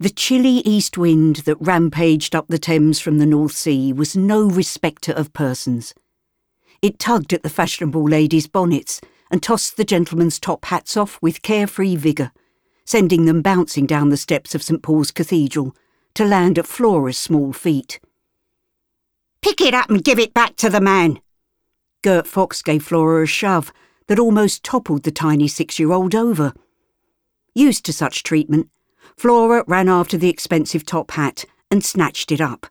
The chilly east wind that rampaged up the Thames from the North Sea was no respecter of persons. It tugged at the fashionable ladies' bonnets and tossed the gentlemen's top hats off with carefree vigour, sending them bouncing down the steps of St Paul's Cathedral to land at Flora's small feet. Pick it up and give it back to the man. Gert Fox gave Flora a shove that almost toppled the tiny six year old over. Used to such treatment, Flora ran after the expensive top hat and snatched it up.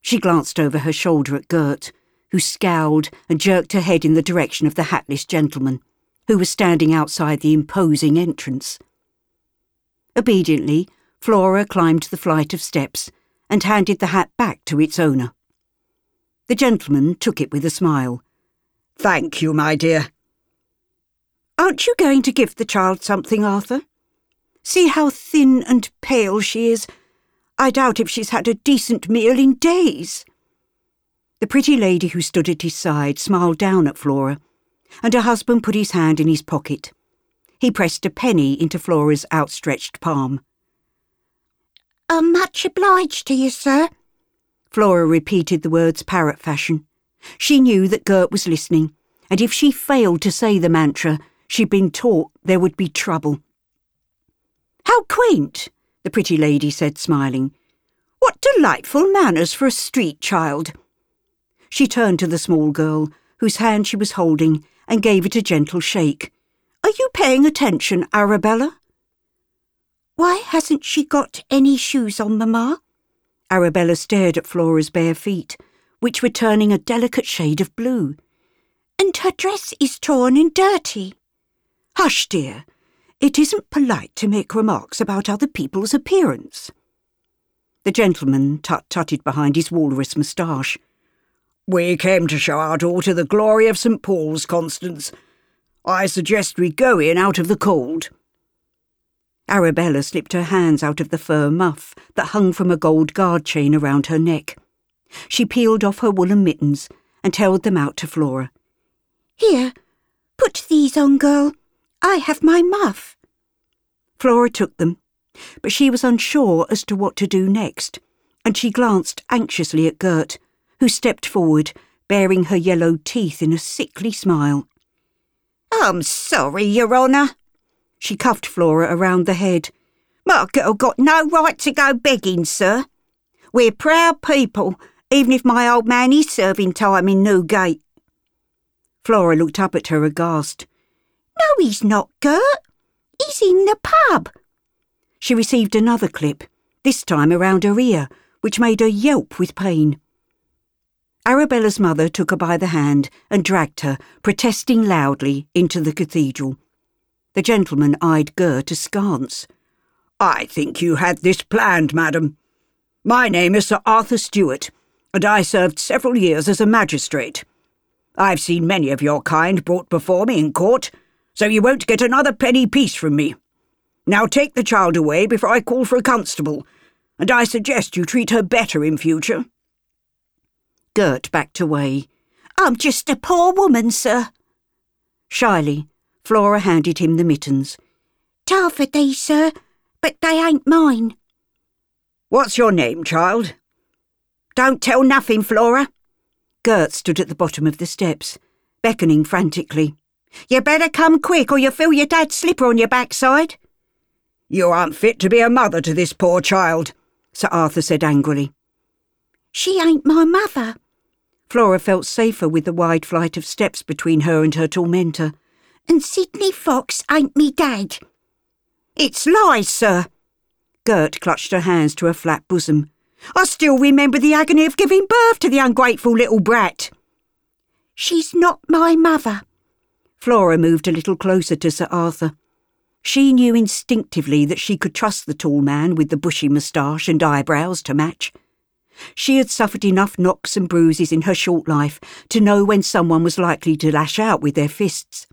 She glanced over her shoulder at Gert, who scowled and jerked her head in the direction of the hatless gentleman, who was standing outside the imposing entrance. Obediently, Flora climbed the flight of steps and handed the hat back to its owner. The gentleman took it with a smile. Thank you, my dear. Aren't you going to give the child something, Arthur? See how thin and pale she is. I doubt if she's had a decent meal in days. The pretty lady who stood at his side smiled down at Flora, and her husband put his hand in his pocket. He pressed a penny into Flora's outstretched palm. I'm much obliged to you, sir. Flora repeated the words parrot fashion. She knew that Gert was listening, and if she failed to say the mantra, she'd been taught there would be trouble. How quaint, the pretty lady said, smiling. What delightful manners for a street child. She turned to the small girl, whose hand she was holding, and gave it a gentle shake. Are you paying attention, Arabella? Why hasn't she got any shoes on, Mamma? Arabella stared at Flora's bare feet, which were turning a delicate shade of blue. And her dress is torn and dirty. Hush, dear. It isn't polite to make remarks about other people's appearance. The gentleman tut-tutted behind his walrus moustache. We came to show our daughter the glory of St. Paul's, Constance. I suggest we go in out of the cold. Arabella slipped her hands out of the fur muff that hung from a gold guard chain around her neck. She peeled off her woolen mittens and held them out to Flora. Here, put these on, girl. I have my muff. Flora took them, but she was unsure as to what to do next, and she glanced anxiously at Gert, who stepped forward, baring her yellow teeth in a sickly smile. I'm sorry, Your Honour. She cuffed Flora around the head. My girl got no right to go begging, sir. We're proud people, even if my old man is serving time in Newgate. Flora looked up at her aghast. No, he's not, Gert. He's in the pub. She received another clip, this time around her ear, which made her yelp with pain. Arabella's mother took her by the hand and dragged her, protesting loudly, into the cathedral. The gentleman eyed Gert askance. I think you had this planned, madam. My name is Sir Arthur Stewart, and I served several years as a magistrate. I've seen many of your kind brought before me in court, so you won't get another penny piece from me. Now take the child away before I call for a constable, and I suggest you treat her better in future. Gert backed away. I'm just a poor woman, sir. Shyly, Flora handed him the mittens. Tell for these, sir, but they ain't mine. What's your name, child? Don't tell nothing, Flora. Gert stood at the bottom of the steps, beckoning frantically. You better come quick or you'll feel your dad's slipper on your backside. You aren't fit to be a mother to this poor child, Sir Arthur said angrily. She ain't my mother. Flora felt safer with the wide flight of steps between her and her tormentor. And Sidney Fox ain't me dad. It's lies, sir. Gert clutched her hands to her flat bosom. I still remember the agony of giving birth to the ungrateful little brat. She's not my mother. Flora moved a little closer to Sir Arthur. She knew instinctively that she could trust the tall man with the bushy moustache and eyebrows to match. She had suffered enough knocks and bruises in her short life to know when someone was likely to lash out with their fists.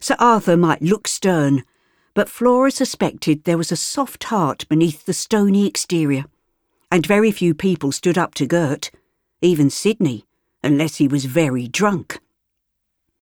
Sir Arthur might look stern, but Flora suspected there was a soft heart beneath the stony exterior, and very few people stood up to Gert, even Sidney, unless he was very drunk.